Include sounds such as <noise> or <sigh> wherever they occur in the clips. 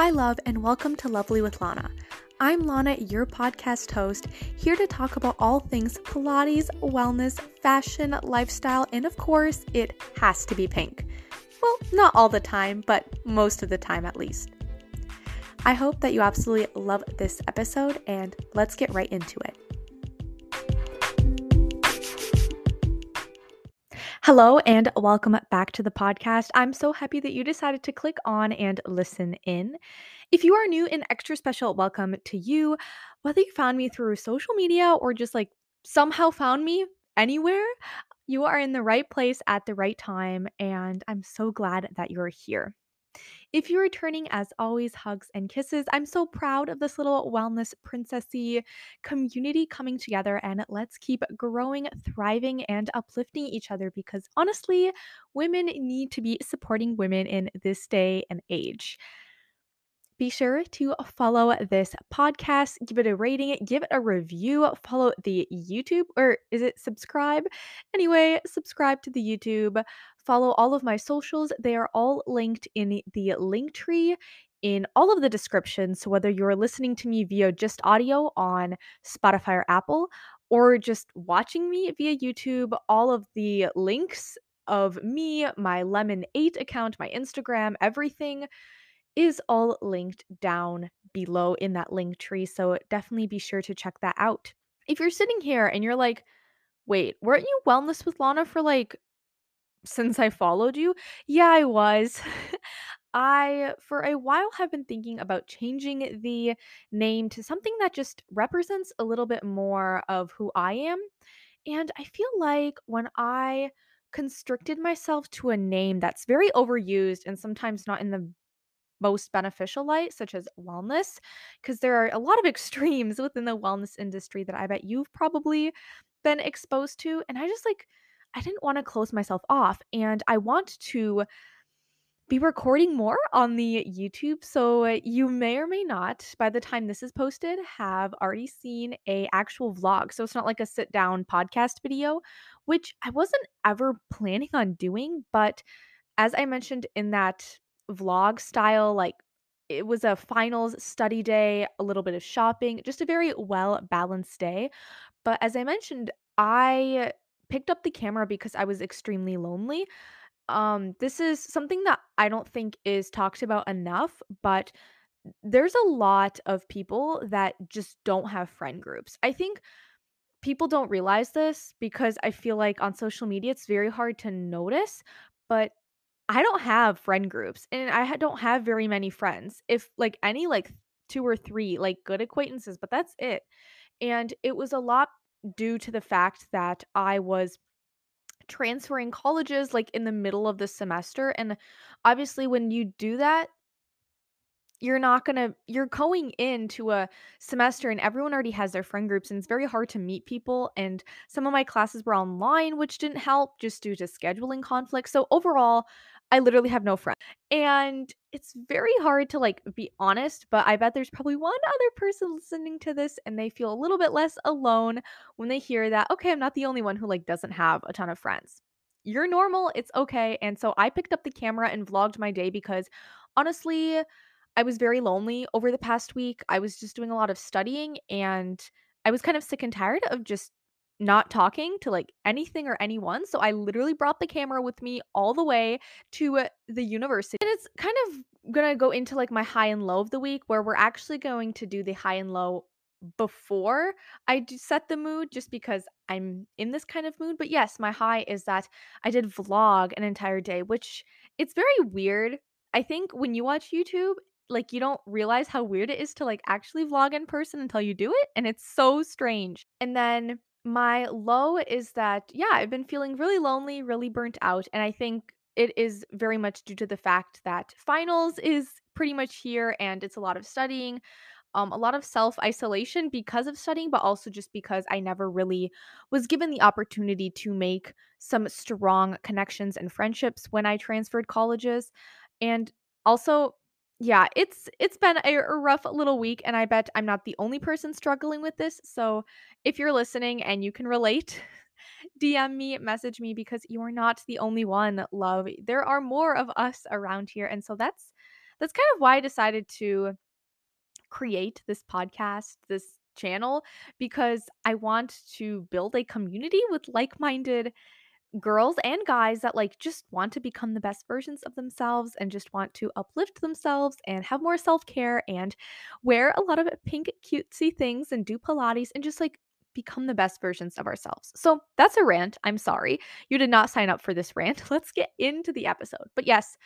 Hi, love, and welcome to Lovely with Lana. I'm Lana, your podcast host, here to talk about all things Pilates, wellness, fashion, lifestyle, and of course, it has to be pink. Well, not all the time, but most of the time at least. I hope that you absolutely love this episode, and let's get right into it. Hello, and welcome back to the podcast. I'm so happy that you decided to click on and listen in. If you are new, an extra special welcome to you. Whether you found me through social media or just like somehow found me anywhere, you are in the right place at the right time, and I'm so glad that you're here. If you're returning, as always, hugs and kisses. I'm so proud of this little wellness princessy community coming together, and let's keep growing, thriving, and uplifting each other because honestly, women need to be supporting women in this day and age. Be sure to follow this podcast, give it a rating, give it a review, follow the YouTube, or is it subscribe? Anyway, subscribe to the YouTube, follow all of my socials. They are all linked in the link tree in all of the descriptions. So whether you're listening to me via just audio on Spotify or Apple, or just watching me via YouTube, all of the links of me, my Lemon 8 account, my Instagram, everything is all linked down below in that link tree. So definitely be sure to check that out. If you're sitting here and you're like, wait, weren't you Wellness with Lana for like since I followed you? Yeah, I was. <laughs> I, for a while, have been thinking about changing the name to something that just represents a little bit more of who I am. And I feel like when I constricted myself to a name that's very overused and sometimes not in the most beneficial light, such as wellness, because there are a lot of <laughs> extremes within the wellness industry that I bet you've probably been exposed to. And I just like, I didn't want to close myself off. And I want to be recording more on the YouTube. So uh, you may or may not, by the time this is posted, have already seen a actual vlog. So it's not like a sit down podcast video, which I wasn't ever planning on doing. But as I mentioned in that vlog style, like it was a finals study day, a little bit of shopping, just a very well balanced day. But as I mentioned, I picked up the camera because I was extremely lonely. Um, this is something that I don't think is talked about enough, but there's a lot of people that just don't have friend groups. I think people don't realize this because I feel like on social media it's very hard to notice, but I don't have friend groups and I don't have very many friends. If like any like two or three like good acquaintances, but that's it. And it was a lot due to the fact that I was transferring colleges like in the middle of the semester and obviously when you do that you're not gonna you're going into a semester and everyone already has their friend groups and it's very hard to meet people and some of my classes were online which didn't help just due to scheduling conflicts so overall i literally have no friends. And it's very hard to like be honest but i bet there's probably one other person listening to this and they feel a little bit less alone when they hear that okay i'm not the only one who like doesn't have a ton of friends. You're normal it's okay. And so i picked up the camera and vlogged my day because honestly I was very lonely over the past week. I was just doing a lot of studying and I was kind of sick and tired of just not talking to like anything or anyone. So I literally brought the camera with me all the way to uh, the university. And it's kind of going to go into like my high and low of the week where we're actually going to do the high and low before I do set the mood just because I'm in this kind of mood. But yes, my high is that I did vlog an entire day, which it's very weird. I think when you watch YouTube, like you don't realize how weird it is to like actually vlog in person until you do it and it's so strange. And then my low is that yeah, I've been feeling really lonely, really burnt out and I think it is very much due to the fact that finals is pretty much here and it's a lot of studying. Um, a lot of self isolation because of studying, but also just because I never really was given the opportunity to make some strong connections and friendships when I transferred colleges. And also, yeah, it's it's been a, rough little week, and I bet I'm not the only person struggling with this. So if you're listening and you can relate, <laughs> DM me, message me because you are not the only one, love. There are more of us around here, and so that's that's kind of why I decided to create this podcast, this channel, because I want to build a community with like minded girls and guys that like just want to become the best versions of themselves and just want to uplift themselves and have more self-care and wear a lot of pink cutesy things and do pilates and just like become the best versions of ourselves. So that's a rant. I'm sorry. You did not sign up for this rant. <laughs> Let's get into the episode. But yes,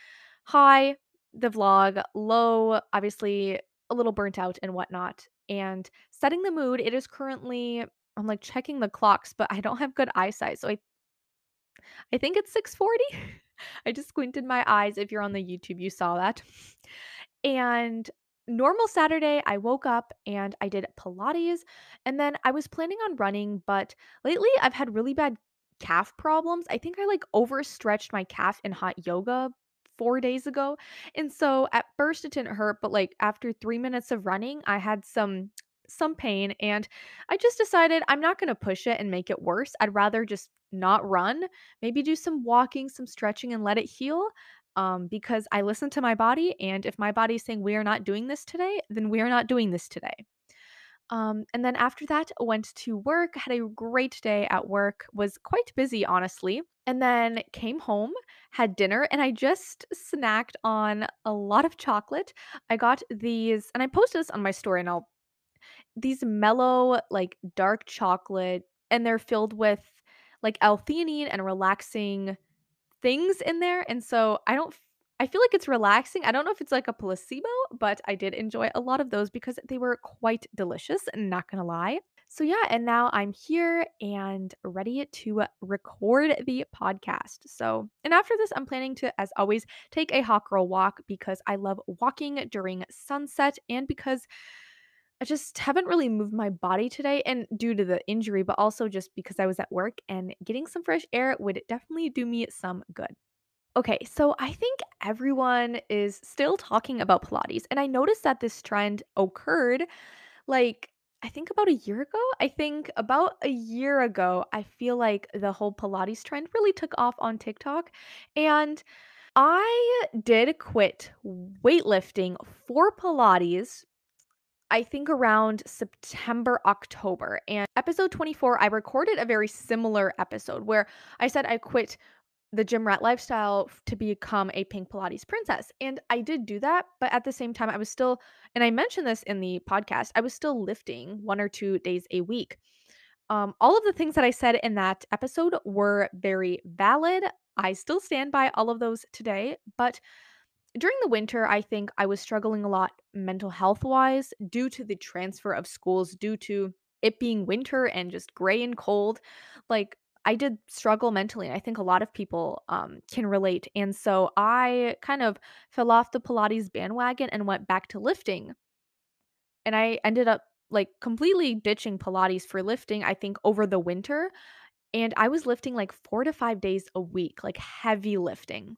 hi, the vlog, low, obviously a little burnt out and whatnot. And setting the mood, it is currently I'm like checking the clocks, but I don't have good eyesight. So I I think it's 6:40. <laughs> I just squinted my eyes. If you're on the YouTube, you saw that. And normal Saturday, I woke up and I did Pilates, and then I was planning on running, but lately I've had really bad calf problems. I think I like overstretched my calf in hot yoga 4 days ago. And so at first it didn't hurt, but like after 3 minutes of running, I had some some pain and I just decided I'm not going to push it and make it worse. I'd rather just not run, maybe do some walking, some stretching and let it heal. Um, because I listen to my body, and if my body's saying we are not doing this today, then we are not doing this today. Um, and then after that, went to work, had a great day at work, was quite busy, honestly. And then came home, had dinner, and I just snacked on a lot of chocolate. I got these, and I posted this on my story, and I'll these mellow, like dark chocolate, and they're filled with like L-theanine and relaxing things in there. And so I don't, I feel like it's relaxing. I don't know if it's like a placebo, but I did enjoy a lot of those because they were quite delicious, not gonna lie. So, yeah, and now I'm here and ready to record the podcast. So, and after this, I'm planning to, as always, take a hot girl walk because I love walking during sunset and because I just haven't really moved my body today and due to the injury, but also just because I was at work and getting some fresh air would definitely do me some good. Okay, so I think everyone is still talking about Pilates, and I noticed that this trend occurred like I think about a year ago. I think about a year ago, I feel like the whole Pilates trend really took off on TikTok. And I did quit weightlifting for Pilates I think around September, October. And episode 24, I recorded a very similar episode where I said I quit the gym rat lifestyle to become a pink Pilates princess. And I did do that. But at the same time, I was still, and I mentioned this in the podcast, I was still lifting one or two days a week. Um, all of the things that I said in that episode were very valid. I still stand by all of those today. But during the winter, I think I was struggling a lot mental health wise due to the transfer of schools, due to it being winter and just gray and cold. Like, I did struggle mentally, I think a lot of people um, can relate. And so I kind of fell off the Pilates bandwagon and went back to lifting. And I ended up like completely ditching Pilates for lifting, I think, over the winter. And I was lifting like four to five days a week, like heavy lifting.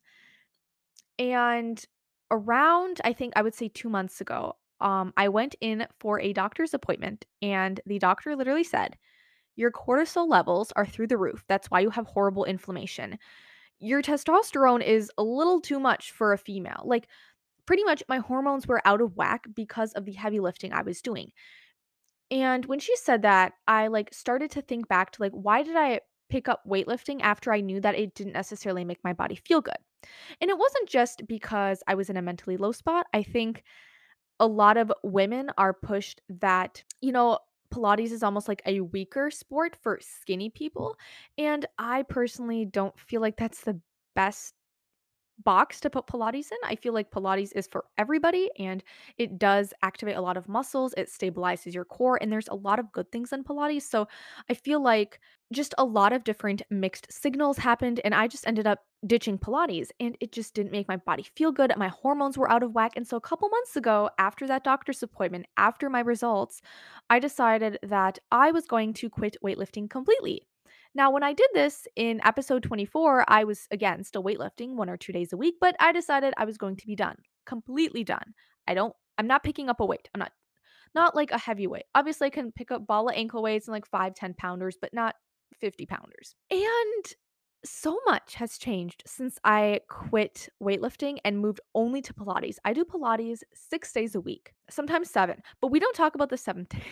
And around, I think I would say 2 months ago, um, I went in for a doctor's appointment, and the doctor literally said, "Your cortisol levels are through the roof. That's why you have horrible inflammation. Your testosterone is a little too much for a female." Like, pretty much my hormones were out of whack because of the heavy lifting I was doing. And when she said that, I, like, started to think back to, like, why did I pick up weightlifting after I knew that it didn't necessarily make my body feel good? And it wasn't just because I was in a mentally low spot. I think a lot of women are pushed that, you know, Pilates is almost like a weaker sport for skinny people. And I personally don't feel like that's the best box to put Pilates in. I feel like Pilates is for everybody and it does activate a lot of muscles, it stabilizes your core, and there's a lot of good things in Pilates. So I feel like just a lot of different mixed signals happened, and I just ended up ditching Pilates and it just didn't make my body feel good. My hormones were out of whack. And so a couple months ago, after that doctor's appointment, after my results, I decided that I was going to quit weightlifting completely. Now, when I did this in episode 24, I was again still weightlifting one or two days a week, but I decided I was going to be done, completely done. I don't, I'm not picking up a weight. I'm not, not like a heavy weight. Obviously, I can pick up ball of ankle weights and like five, 10 pounders, but not 50 pounders. And So much has changed since I quit weightlifting and moved only to Pilates. I do Pilates 6 days a week, sometimes 7, but we don't talk about the 7th <laughs> day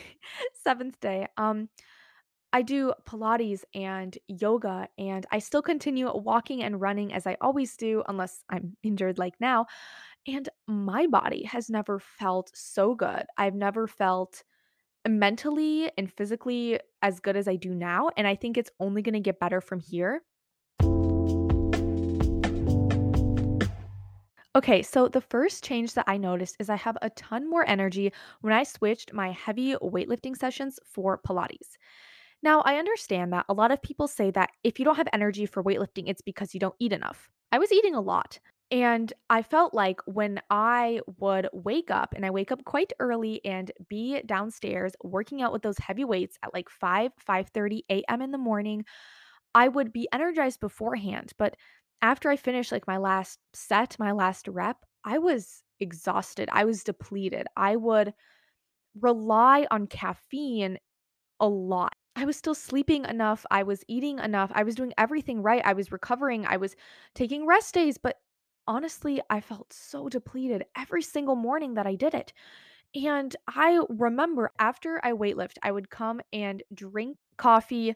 7th day. Um, I do Pilates and yoga, and I still continue walking and running as I always do, unless I'm injured like now, and my body has never felt so good. I've never felt mentally and physically as good as I do now, and I think it's only gonna get better from here. Okay, so the first change that I noticed is I have a ton more energy when I switched my heavy weightlifting sessions for Pilates. Now, I understand that a lot of people say that if you don't have energy for weightlifting, it's because you don't eat enough. I was eating a lot. And I felt like when I would wake up, and I wake up quite early and be downstairs working out with those heavy weights at like 5, 5:30 a.m. in the morning, I would be energized beforehand, but after I finished like my last set, my last rep, I was exhausted. I was depleted. I would rely on caffeine a lot. I was still sleeping enough. I was eating enough. I was doing everything right. I was recovering. I was taking rest days, but honestly, I felt so depleted every single morning that I did it. And I remember after I weightlift, I would come and drink coffee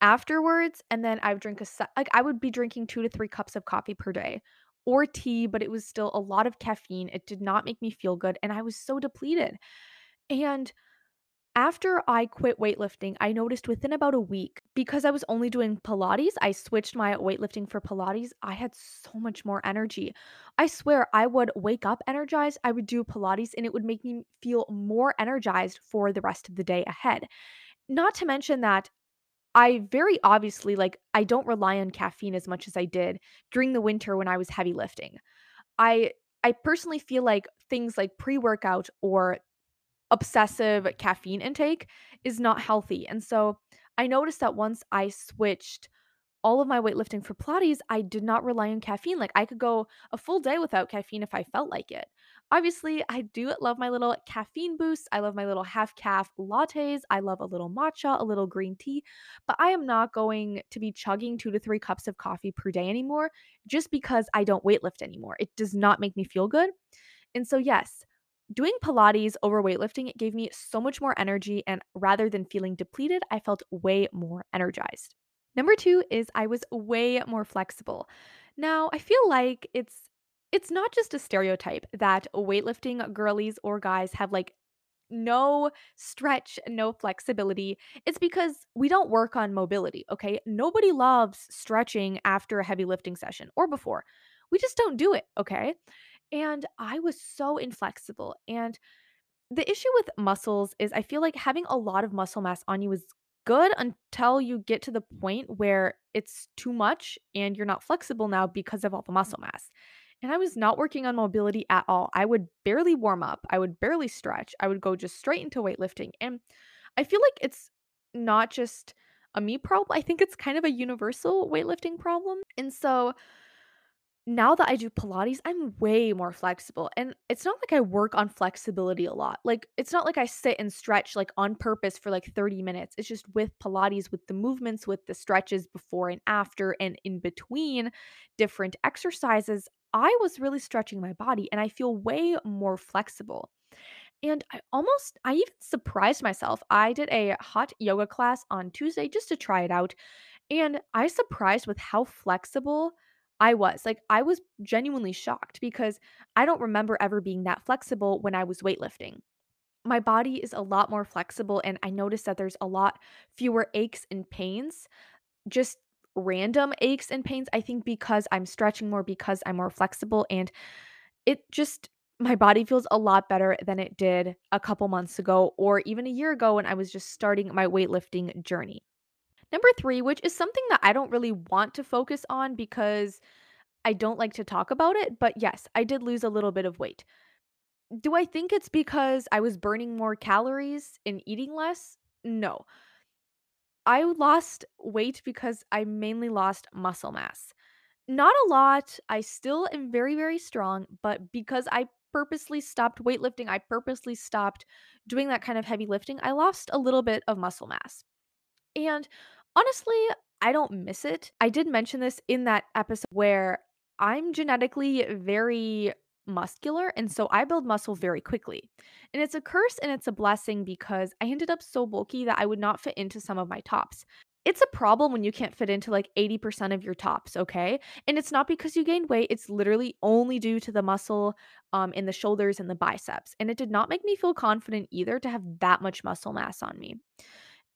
afterwards, and then I would drink a like, I would be drinking 2 to 3 cups of coffee per day or tea, but it was still a lot of caffeine. It did not make me feel good, and I was so depleted. And after I quit weightlifting, I noticed within about a week, because I was only doing Pilates, I switched my weightlifting for Pilates. I had so much more energy. I swear I would wake up energized, I would do Pilates, and it would make me feel more energized for the rest of the day ahead. Not to mention that I very obviously like I don't rely on caffeine as much as I did during the winter when I was heavy lifting. I I personally feel like things like pre-workout or obsessive caffeine intake is not healthy. And so I noticed that once I switched all of my weightlifting for Pilates, I did not rely on caffeine. Like I could go a full day without caffeine if I felt like it. Obviously, I do love my little caffeine boost. I love my little half calf lattes. I love a little matcha, a little green tea, but I am not going to be chugging two to three cups of coffee per day anymore just because I don't weightlift anymore. It does not make me feel good. And so, yes, doing Pilates over weightlifting, it gave me so much more energy. And rather than feeling depleted, I felt way more energized. Number two is I was way more flexible. Now, I feel like it's it's not just a stereotype that weightlifting girlies or guys have like no stretch, no flexibility. It's because we don't work on mobility, okay? Nobody loves stretching after a heavy lifting session or before. We just don't do it, okay? And I was so inflexible. And the issue with muscles is I feel like having a lot of muscle mass on you is good until you get to the point where it's too much and you're not flexible now because of all the muscle mass. And I was not working on mobility at all. I would barely warm up, I would barely stretch, I would go just straight into weightlifting. And I feel like it's not just a me problem, I think it's kind of a universal weightlifting problem. And so now that I do Pilates, I'm way more flexible, and it's not like I work on flexibility a lot. Like, it's not like I sit and stretch, like, on purpose for, like, 30 minutes. It's just with Pilates, with the movements, with the stretches before and after, and in between different exercises, I was really stretching my body, and I feel way more flexible. And I almost I even surprised myself. I did a hot yoga class on Tuesday just to try it out, and I surprised with how flexible I was. Like, I was genuinely shocked because I don't remember ever being that flexible when I was weightlifting. My body is a lot more flexible, and I noticed that there's a lot fewer aches and pains, just random aches and pains. I think because I'm stretching more, because I'm more flexible, and it just my body feels a lot better than it did a couple months ago or even a year ago when I was just starting my weightlifting journey. Number 3, which is something that I don't really want to focus on because I don't like to talk about it, but yes, I did lose a little bit of weight. Do I think it's because I was burning more calories and eating less? No. I lost weight because I mainly lost muscle mass. Not a lot. I still am very, very strong, but because I purposely stopped weightlifting, I purposely stopped doing that kind of heavy lifting, I lost a little bit of muscle mass. And honestly, I don't miss it. I did mention this in that episode where I'm genetically very muscular, and so I build muscle very quickly. And it's a curse and it's a blessing because I ended up so bulky that I would not fit into some of my tops. It's a problem when you can't fit into like 80% of your tops, okay? And it's not because you gained weight, it's literally only due to the muscle um, in the shoulders and the biceps. And it did not make me feel confident either to have that much muscle mass on me.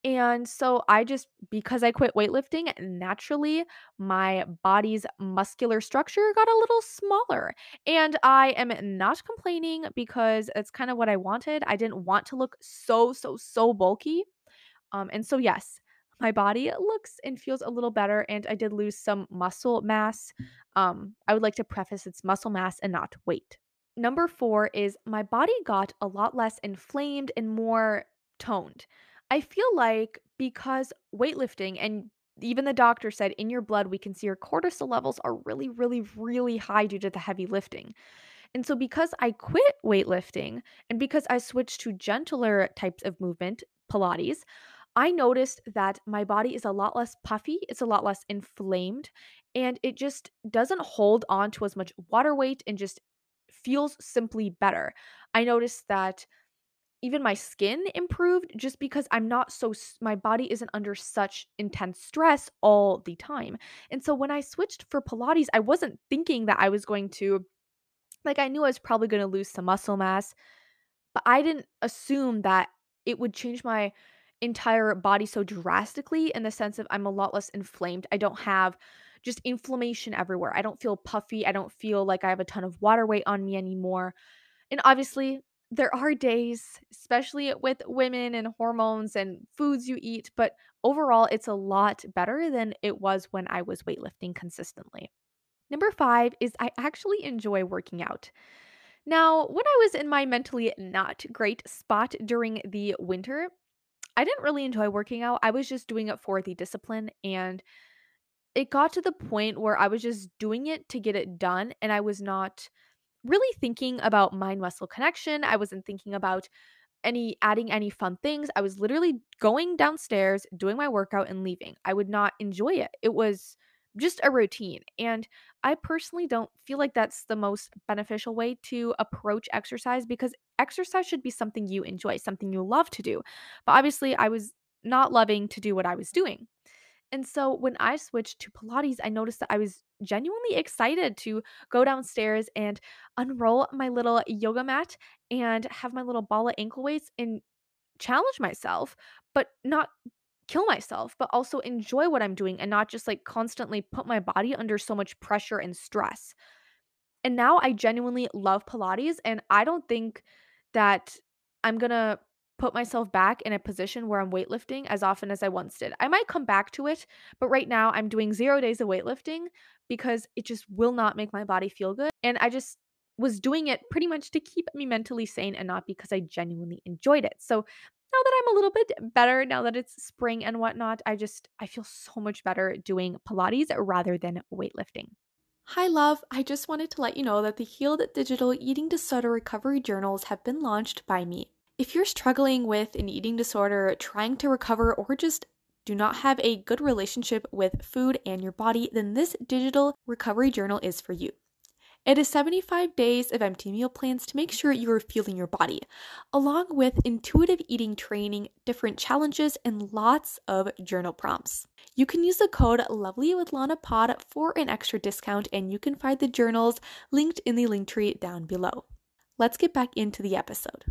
And so I just because I quit weightlifting, naturally my body's muscular structure got a little smaller. And I am not complaining because it's kind of what I wanted. I didn't want to look so so so bulky. Um and so yes, my body looks and feels a little better and I did lose some muscle mass. Um I would like to preface it's muscle mass and not weight. Number 4 is my body got a lot less inflamed and more toned. I feel like because weightlifting and even the doctor said in your blood we can see your cortisol levels are really really really high due to the heavy lifting. And so because I quit weightlifting and because I switched to gentler types of movement, pilates, I noticed that my body is a lot less puffy, it's a lot less inflamed, and it just doesn't hold on to as much water weight and just feels simply better. I noticed that even my skin improved just because I'm not so my body isn't under such intense stress all the time. And so when I switched for Pilates, I wasn't thinking that I was going to like I knew I was probably going to lose some muscle mass, but I didn't assume that it would change my entire body so drastically in the sense of I'm a lot less inflamed. I don't have just inflammation everywhere. I don't feel puffy. I don't feel like I have a ton of water weight on me anymore. And obviously, there are days, especially with women and hormones and foods you eat, but overall, it's a lot better than it was when I was weightlifting consistently. Number five is I actually enjoy working out. Now, when I was in my mentally not great spot during the winter, I didn't really enjoy working out. I was just doing it for the discipline. And it got to the point where I was just doing it to get it done. And I was not really thinking about mind muscle connection. I wasn't thinking about any adding any fun things. I was literally going downstairs, doing my workout and leaving. I would not enjoy it. It was just a routine. And I personally don't feel like that's the most beneficial way to approach exercise because exercise should be something you enjoy, something you love to do. But obviously, I was not loving to do what I was doing. And so when I switched to Pilates, I noticed that I was genuinely excited to go downstairs and unroll my little yoga mat and have my little ball of ankle weights and challenge myself, but not kill myself, but also enjoy what I'm doing and not just like constantly put my body under so much pressure and stress. And now I genuinely love Pilates, and I don't think that I'm gonna put myself back in a position where I'm weightlifting as often as I once did. I might come back to it, but right now I'm doing 0 days of weightlifting because it just will not make my body feel good, and I just was doing it pretty much to keep me mentally sane and not because I genuinely enjoyed it. So now that I'm a little bit better, now that it's spring and whatnot, I just I feel so much better doing Pilates rather than weightlifting. Hi, love. I just wanted to let you know that the Healed Digital Eating Disorder Recovery Journals have been launched by me. If you're struggling with an eating disorder, trying to recover, or just do not have a good relationship with food and your body, then this digital recovery journal is for you. It is 75 days of empty meal plans to make sure you are fueling your body, along with intuitive eating training, different challenges, and lots of journal prompts. You can use the code Lovely with Lana Pod for an extra discount, and you can find the journals linked in the link tree down below. Let's get back into the episode.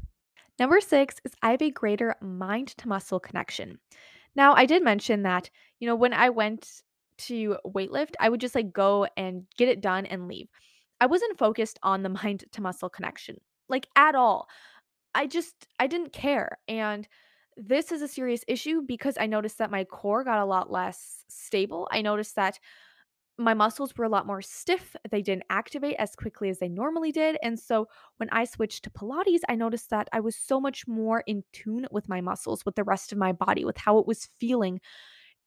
Number six is I have a greater mind to muscle connection. Now, I did mention that, you know, when I went to weightlift, I would just like go and get it done and leave. I wasn't focused on the <laughs> mind to muscle connection, like at all. I just, I didn't care. And this is a serious issue because I noticed that my core got a lot less stable. I noticed that my muscles were a lot more stiff. They didn't activate as quickly as they normally did. And so when I switched to Pilates, I noticed that I was so much more in tune with my muscles, with the rest of my body, with how it was feeling.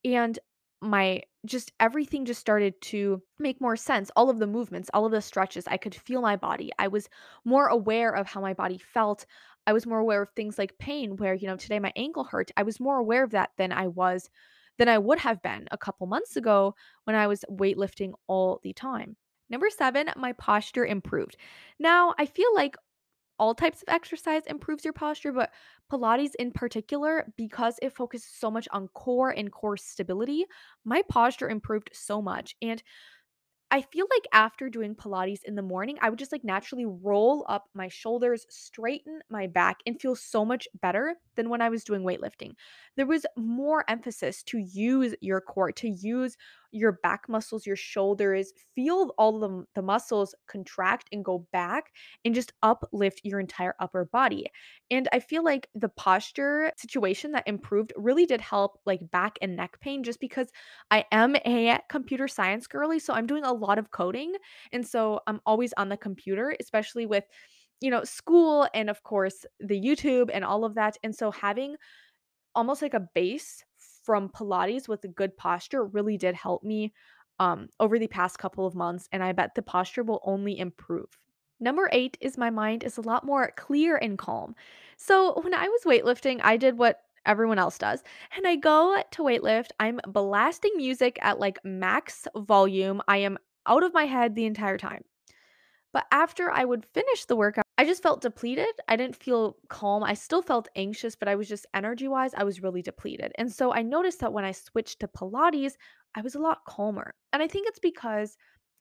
And my just everything just started to make more sense. All of the movements, all of the stretches, I could feel my body. I was more aware of how my body felt. I was more aware of things like pain, where, you know, today my ankle hurt. I was more aware of that than I was than I would have been a couple months ago when I was weightlifting all the time. Number seven, my posture improved. Now, I feel like all types of exercise improves your posture, but Pilates in particular, because it focuses so much on core and core stability, my posture improved so much. And I feel like after doing Pilates in the morning, I would just like naturally roll up my shoulders, straighten my back, and feel so much better than when I was doing weightlifting. There was more emphasis to use your core, to use your back muscles, your shoulders, feel all the, the muscles contract and go back and just uplift your entire upper body. And I feel like the posture situation that improved really did help like back and neck pain just because I am a computer science girly, so I'm doing a lot of coding. And so I'm always on the computer, especially with, you know, school and of course the YouTube and all of that. And so having almost like a base from Pilates with a good posture really did help me um, over the past couple of months. And I bet the posture will only improve. Number eight is my mind is a lot more clear and calm. So when I was weightlifting, I did what everyone else does. And I go to weightlift, I'm blasting music at like max volume. I am out of my head the entire time. But after I would finish the workout, I just felt depleted. I didn't feel calm. I still felt anxious, but I was just energy wise, I was really depleted. And so I noticed that when I switched to Pilates, I was a lot calmer. And I think it's because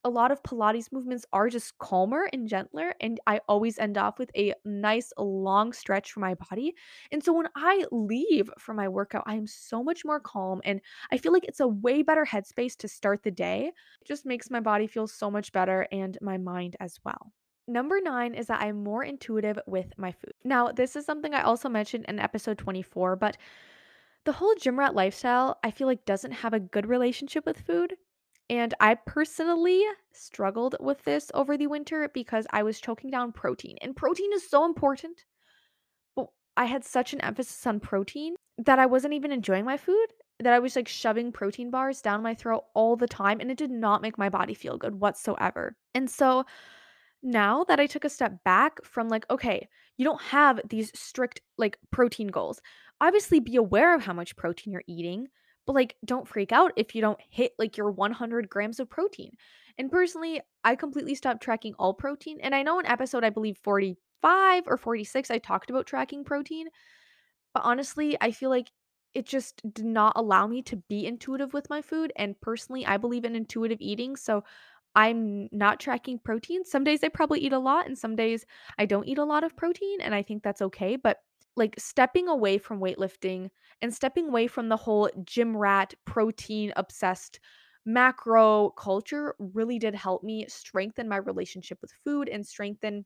a lot of Pilates movements are just calmer and gentler. And I always end off with a nice long stretch for my body. And so when I leave for my workout, I am so much more calm. And I feel like it's a way better headspace to start the day. It just makes my body feel so much better and my mind as well. Number nine is that I'm more intuitive with my food. Now, this is something I also mentioned in episode 24, but the whole gym rat lifestyle, I feel like, doesn't have a good relationship with food. And I personally struggled with this over the winter because I was choking down protein. And protein is so important. But I had such an emphasis on protein that I wasn't even enjoying my food, that I was like shoving protein bars down my throat all the time. And it did not make my body feel good whatsoever. And so now that I took a step back from like, okay, you don't have these strict like protein goals. Obviously, be aware of how much protein you're eating, but like, don't freak out if you don't hit like your 100 grams of protein. And personally, I completely stopped tracking all protein. And I know in episode, I believe 45 or 46, I talked about tracking protein. But honestly, I feel like it just did not allow me to be intuitive with my food. And personally, I believe in intuitive eating. So I'm not tracking protein. Some days I probably eat a lot, and some days I don't eat a lot of protein. And I think that's okay. But like stepping away from weightlifting and stepping away from the whole gym rat, protein obsessed macro culture really did help me strengthen my relationship with food and strengthen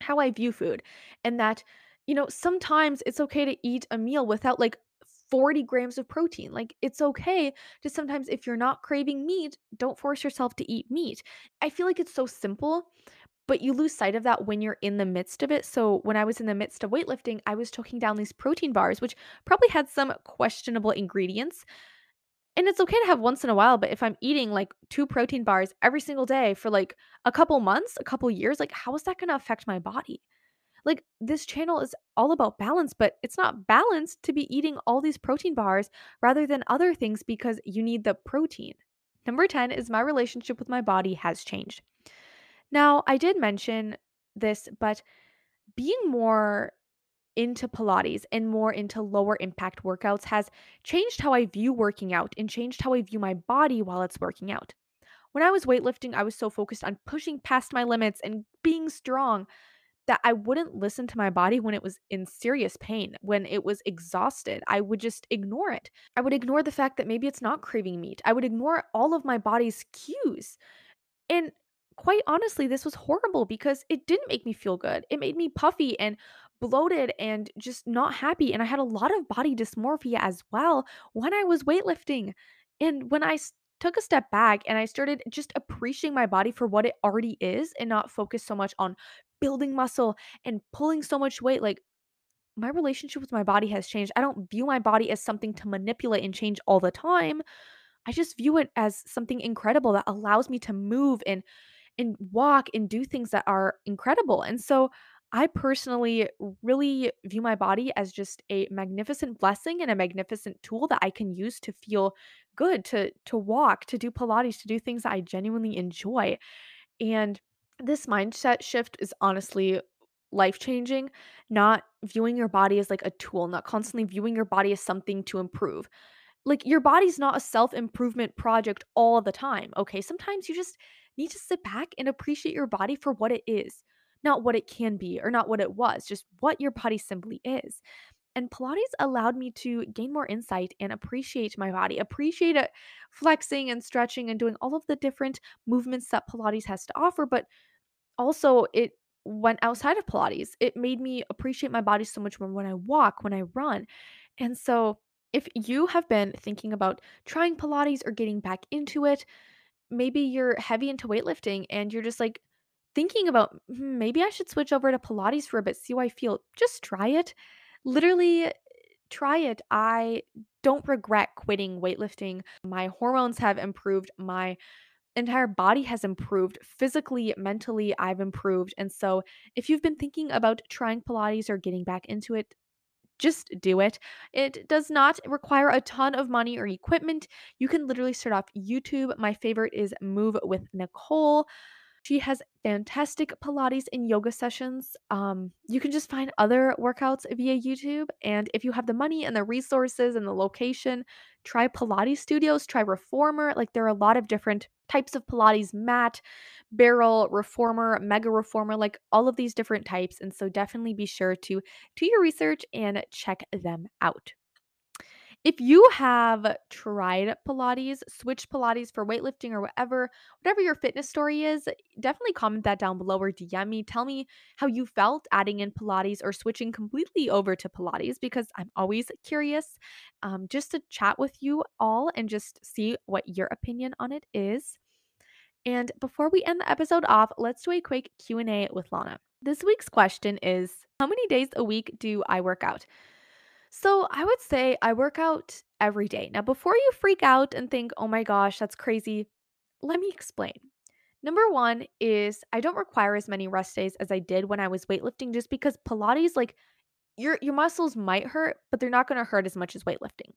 how I view food. And that, you know, sometimes it's okay to eat a meal without like 40 grams of protein. Like, it's okay to sometimes, if you're not craving meat, don't force yourself to eat meat. I feel like it's so simple, but you lose sight of that when you're in the midst of it. So, when I was in the midst of weightlifting, I was choking down these protein bars, which probably had some questionable ingredients. And it's okay to have once in a while, but if I'm eating like two protein bars every single day for like a couple months, a couple years, like how is that going to affect my body? Like this channel is all about balance, but it's not balanced to be eating all these protein bars rather than other things because you need the protein. Number 10 is my relationship with my body has changed. Now, I did mention this, but being more into Pilates and more into lower impact workouts has changed how I view working out and changed how I view my body while it's working out. When I was weightlifting, I was so focused on pushing past my limits and being strong that I wouldn't listen to my body when it was in serious pain, when it was exhausted. I would just ignore it. I would ignore the fact that maybe it's not craving meat. I would ignore all of my body's cues. And quite honestly, this was horrible because it didn't make me feel good. It made me puffy and bloated and just not happy. And I had a lot of body dysmorphia as well when I was weightlifting. And when I took a step back and I started just appreciating my body for what it already is and not focus so much on building muscle and pulling so much weight, like my relationship with my body has changed. I don't view my body as something to manipulate and change all the time. I just view it as something incredible that allows me to move and and walk and do things that are incredible. And so I personally really view my body as just a magnificent blessing and a magnificent tool that I can use to feel good, to to walk, to do Pilates, to do things that I genuinely enjoy. And this mindset shift is honestly life changing, not viewing your body as like a tool, not constantly viewing your body as something to improve. Like your body's not a self improvement project all the time, okay? Sometimes you just need to sit back and appreciate your body for what it is, not what it can be or not what it was, just what your body simply is. And Pilates allowed me to gain more insight and appreciate my body, appreciate it flexing and stretching and doing all of the different movements that Pilates has to offer. But also, it went outside of Pilates. It made me appreciate my body so much more when I walk, when I run. And so, if you have been thinking about trying Pilates or getting back into it, maybe you're heavy into weightlifting and you're just like thinking about "Hmm, maybe I should switch over to Pilates for a bit, see how I feel. Just try it. Literally try it. I don't regret quitting weightlifting. My hormones have improved. My entire body has improved. Physically, mentally, I've improved. And so, if you've been thinking about trying Pilates or getting back into it, just do it. It does not require a ton of money or equipment. You can literally start off YouTube. My favorite is Move with Nicole. She has fantastic Pilates and yoga sessions. Um, you can just find other workouts via YouTube. And if you have the money and the resources and the location, try Pilates studios, try Reformer. Like there are a lot of different types of Pilates mat, barrel, reformer, mega reformer, like all of these different types. And so definitely be sure to do your research and check them out. If you have tried Pilates, switched Pilates for weightlifting or whatever, whatever your fitness story is, definitely comment that down below or DM me. Tell me how you felt adding in Pilates or switching completely over to Pilates because I'm always curious um, just to chat with you all and just see what your opinion on it is. And before we end the episode off, let's do a quick Q&A with Lana. This week's question is, how many days a week do I work out? So I would say I work out every day. Now, before you freak out and think, oh my gosh, that's crazy, let me explain. Number one is I don't require as many rest days as I did when I was weightlifting just because Pilates, like your your muscles might hurt, but they're not gonna hurt as much as weightlifting.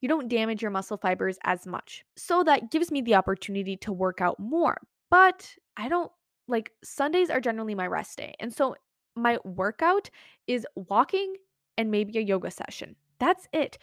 You don't damage your muscle fibers as much. So that gives me the opportunity to work out more. But I don't like Sundays are generally my rest day. And so my workout is walking and maybe a yoga session. That's it.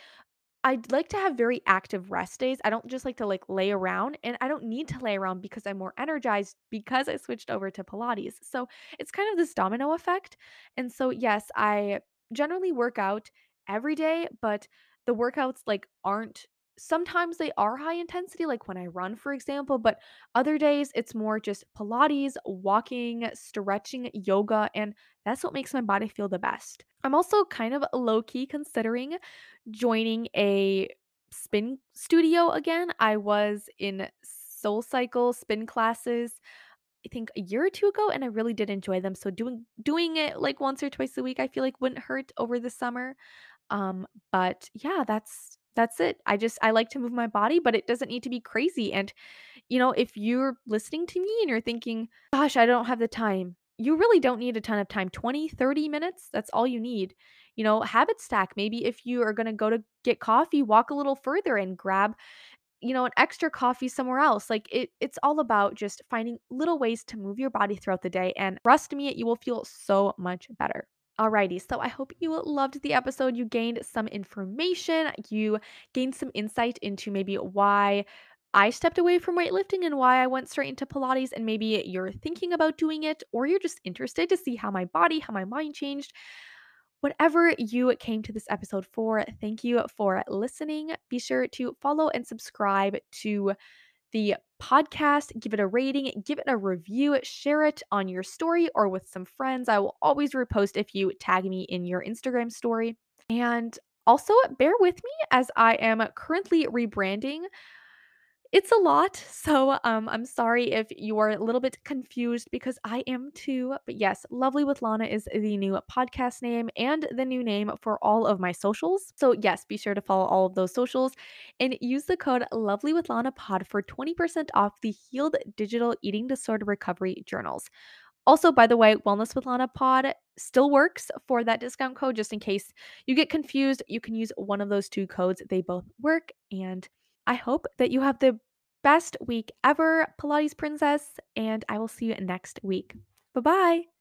I'd like to have very active rest days. I don't just like to like lay around and I don't need to lay around because I'm more energized because I switched over to Pilates. So it's kind of this domino effect. And so yes, I generally work out every day, but the workouts like aren't sometimes they are high intensity like when I run for example, but other days it's more just Pilates, walking, stretching, yoga and that's what makes my body feel the best. I'm also kind of low key considering joining a spin studio again. I was in Soul Cycle spin classes I think a year or two ago and I really did enjoy them. So doing doing it like once or twice a week I feel like wouldn't hurt over the summer. Um but yeah, that's that's it. I just I like to move my body, but it doesn't need to be crazy. And you know, if you're listening to me and you're thinking, "Gosh, I don't have the time." You really don't need a ton of time. 20, 30 minutes, that's all you need. You know, habit stack. Maybe if you are going to go to get coffee, walk a little further and grab you know, an extra coffee somewhere else. Like it it's all about just finding little ways to move your body throughout the day and trust me, you will feel so much better. Alrighty, so I hope you loved the episode. You gained some information, you gained some insight into maybe why I stepped away from weightlifting and why I went straight into Pilates, and maybe you're thinking about doing it or you're just interested to see how my body, how my mind changed. Whatever you came to this episode for, thank you for listening. Be sure to follow and subscribe to the podcast, give it a rating, give it a review, share it on your story or with some friends. I will always repost if you tag me in your Instagram story. And also bear with me as I am currently rebranding it's a lot. So um, I'm sorry if you're a little bit confused because I am too. But yes, Lovely with Lana is the new podcast name and the new name for all of my socials. So yes, be sure to follow all of those socials and use the code Lovely with Lana Pod for 20% off the Healed Digital Eating Disorder Recovery Journals. Also, by the way, Wellness with Lana Pod still works for that discount code just in case you get confused. You can use one of those two codes, they both work. And I hope that you have the best week ever, Pilates Princess, and I will see you next week. Bye bye.